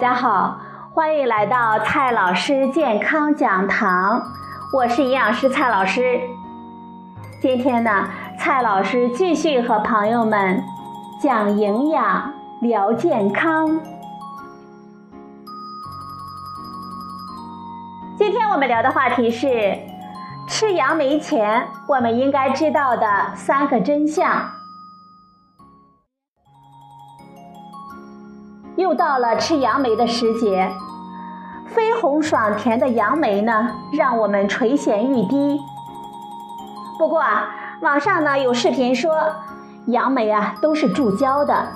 大家好，欢迎来到蔡老师健康讲堂，我是营养师蔡老师。今天呢，蔡老师继续和朋友们讲营养、聊健康。今天我们聊的话题是吃杨梅前我们应该知道的三个真相。又到了吃杨梅的时节，绯红爽甜的杨梅呢，让我们垂涎欲滴。不过啊，网上呢有视频说杨梅啊都是注胶的，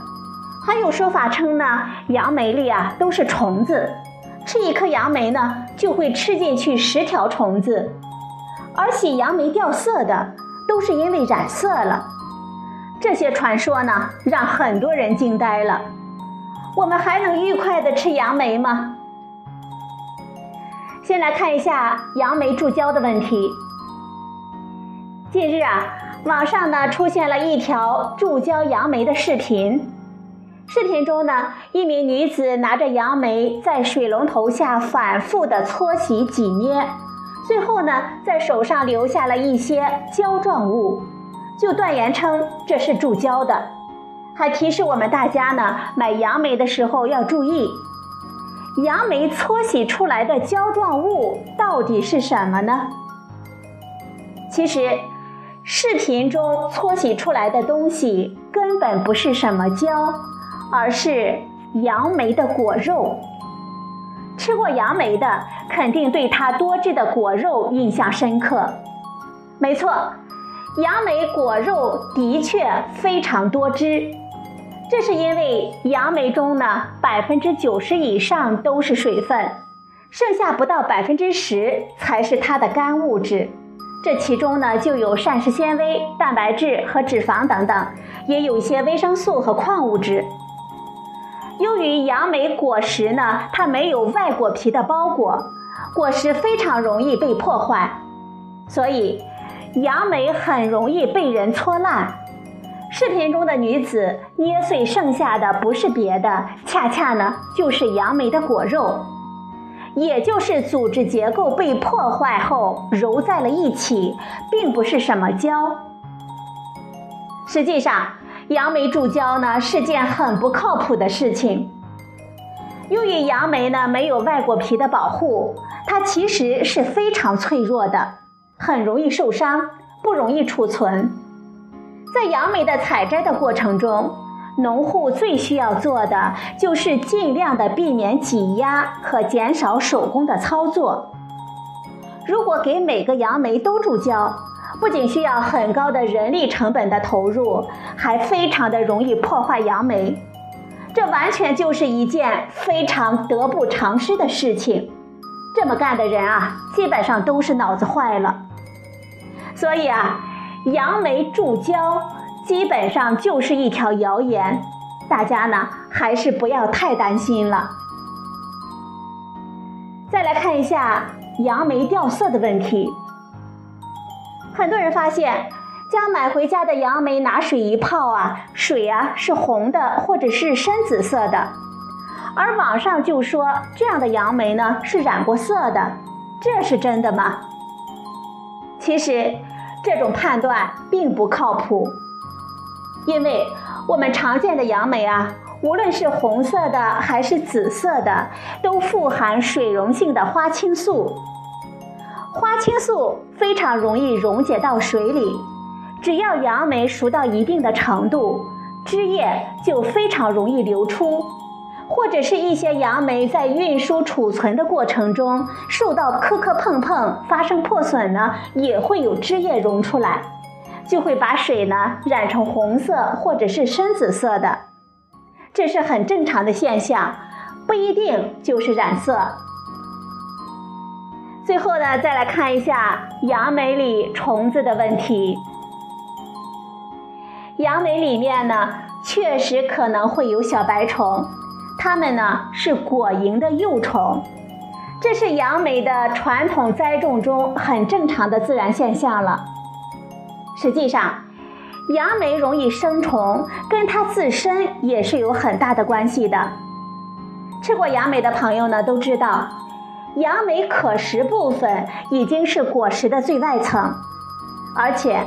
还有说法称呢杨梅里啊都是虫子。吃一颗杨梅呢，就会吃进去十条虫子，而洗杨梅掉色的，都是因为染色了。这些传说呢，让很多人惊呆了。我们还能愉快的吃杨梅吗？先来看一下杨梅注胶的问题。近日啊，网上呢出现了一条注胶杨梅的视频。视频中呢，一名女子拿着杨梅在水龙头下反复的搓洗挤捏，最后呢，在手上留下了一些胶状物，就断言称这是注胶的，还提示我们大家呢，买杨梅的时候要注意，杨梅搓洗出来的胶状物到底是什么呢？其实，视频中搓洗出来的东西根本不是什么胶。而是杨梅的果肉。吃过杨梅的，肯定对它多汁的果肉印象深刻。没错，杨梅果肉的确非常多汁，这是因为杨梅中呢，百分之九十以上都是水分，剩下不到百分之十才是它的干物质。这其中呢，就有膳食纤维、蛋白质和脂肪等等，也有一些维生素和矿物质。由于杨梅果实呢，它没有外果皮的包裹，果实非常容易被破坏，所以杨梅很容易被人搓烂。视频中的女子捏碎剩下的不是别的，恰恰呢就是杨梅的果肉，也就是组织结构被破坏后揉在了一起，并不是什么胶。实际上。杨梅注胶呢是件很不靠谱的事情。由于杨梅呢没有外果皮的保护，它其实是非常脆弱的，很容易受伤，不容易储存。在杨梅的采摘的过程中，农户最需要做的就是尽量的避免挤压和减少手工的操作。如果给每个杨梅都注胶，不仅需要很高的人力成本的投入，还非常的容易破坏杨梅，这完全就是一件非常得不偿失的事情。这么干的人啊，基本上都是脑子坏了。所以啊，杨梅助胶基本上就是一条谣言，大家呢还是不要太担心了。再来看一下杨梅掉色的问题。很多人发现，将买回家的杨梅拿水一泡啊，水啊是红的或者是深紫色的，而网上就说这样的杨梅呢是染过色的，这是真的吗？其实这种判断并不靠谱，因为我们常见的杨梅啊，无论是红色的还是紫色的，都富含水溶性的花青素。花青素非常容易溶解到水里，只要杨梅熟到一定的程度，汁液就非常容易流出，或者是一些杨梅在运输储存的过程中受到磕磕碰碰发生破损呢，也会有汁液溶出来，就会把水呢染成红色或者是深紫色的，这是很正常的现象，不一定就是染色。最后呢，再来看一下杨梅里虫子的问题。杨梅里面呢，确实可能会有小白虫，它们呢是果蝇的幼虫，这是杨梅的传统栽种中很正常的自然现象了。实际上，杨梅容易生虫，跟它自身也是有很大的关系的。吃过杨梅的朋友呢都知道，杨梅可食部分已经是果实的最外层，而且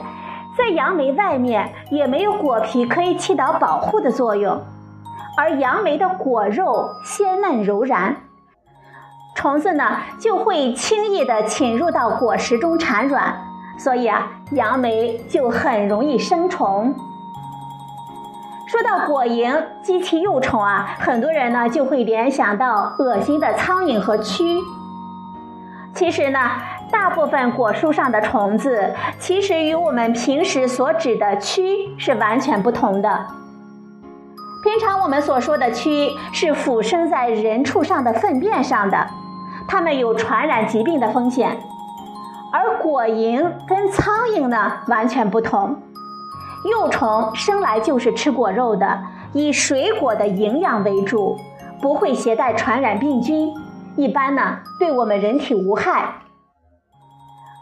在杨梅外面也没有果皮可以起到保护的作用，而杨梅的果肉鲜嫩柔软，虫子呢就会轻易的侵入到果实中产卵，所以啊，杨梅就很容易生虫。说到果蝇及其幼虫啊，很多人呢就会联想到恶心的苍蝇和蛆。其实呢，大部分果树上的虫子其实与我们平时所指的蛆是完全不同的。平常我们所说的蛆是附生在人畜上的粪便上的，它们有传染疾病的风险。而果蝇跟苍蝇呢完全不同。幼虫生来就是吃果肉的，以水果的营养为主，不会携带传染病菌，一般呢对我们人体无害。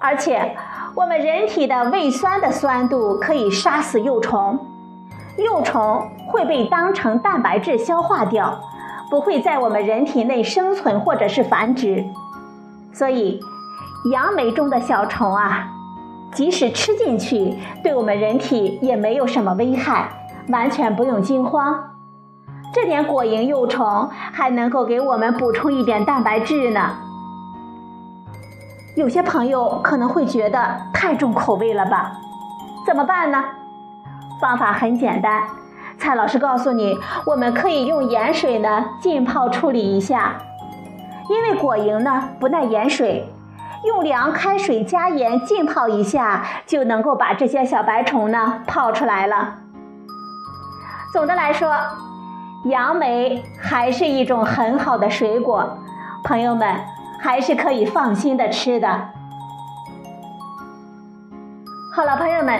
而且我们人体的胃酸的酸度可以杀死幼虫，幼虫会被当成蛋白质消化掉，不会在我们人体内生存或者是繁殖。所以，杨梅中的小虫啊。即使吃进去，对我们人体也没有什么危害，完全不用惊慌。这点果蝇幼虫还能够给我们补充一点蛋白质呢。有些朋友可能会觉得太重口味了吧？怎么办呢？方法很简单，蔡老师告诉你，我们可以用盐水呢浸泡处理一下，因为果蝇呢不耐盐水。用凉开水加盐浸泡一下，就能够把这些小白虫呢泡出来了。总的来说，杨梅还是一种很好的水果，朋友们还是可以放心的吃的。好了，朋友们，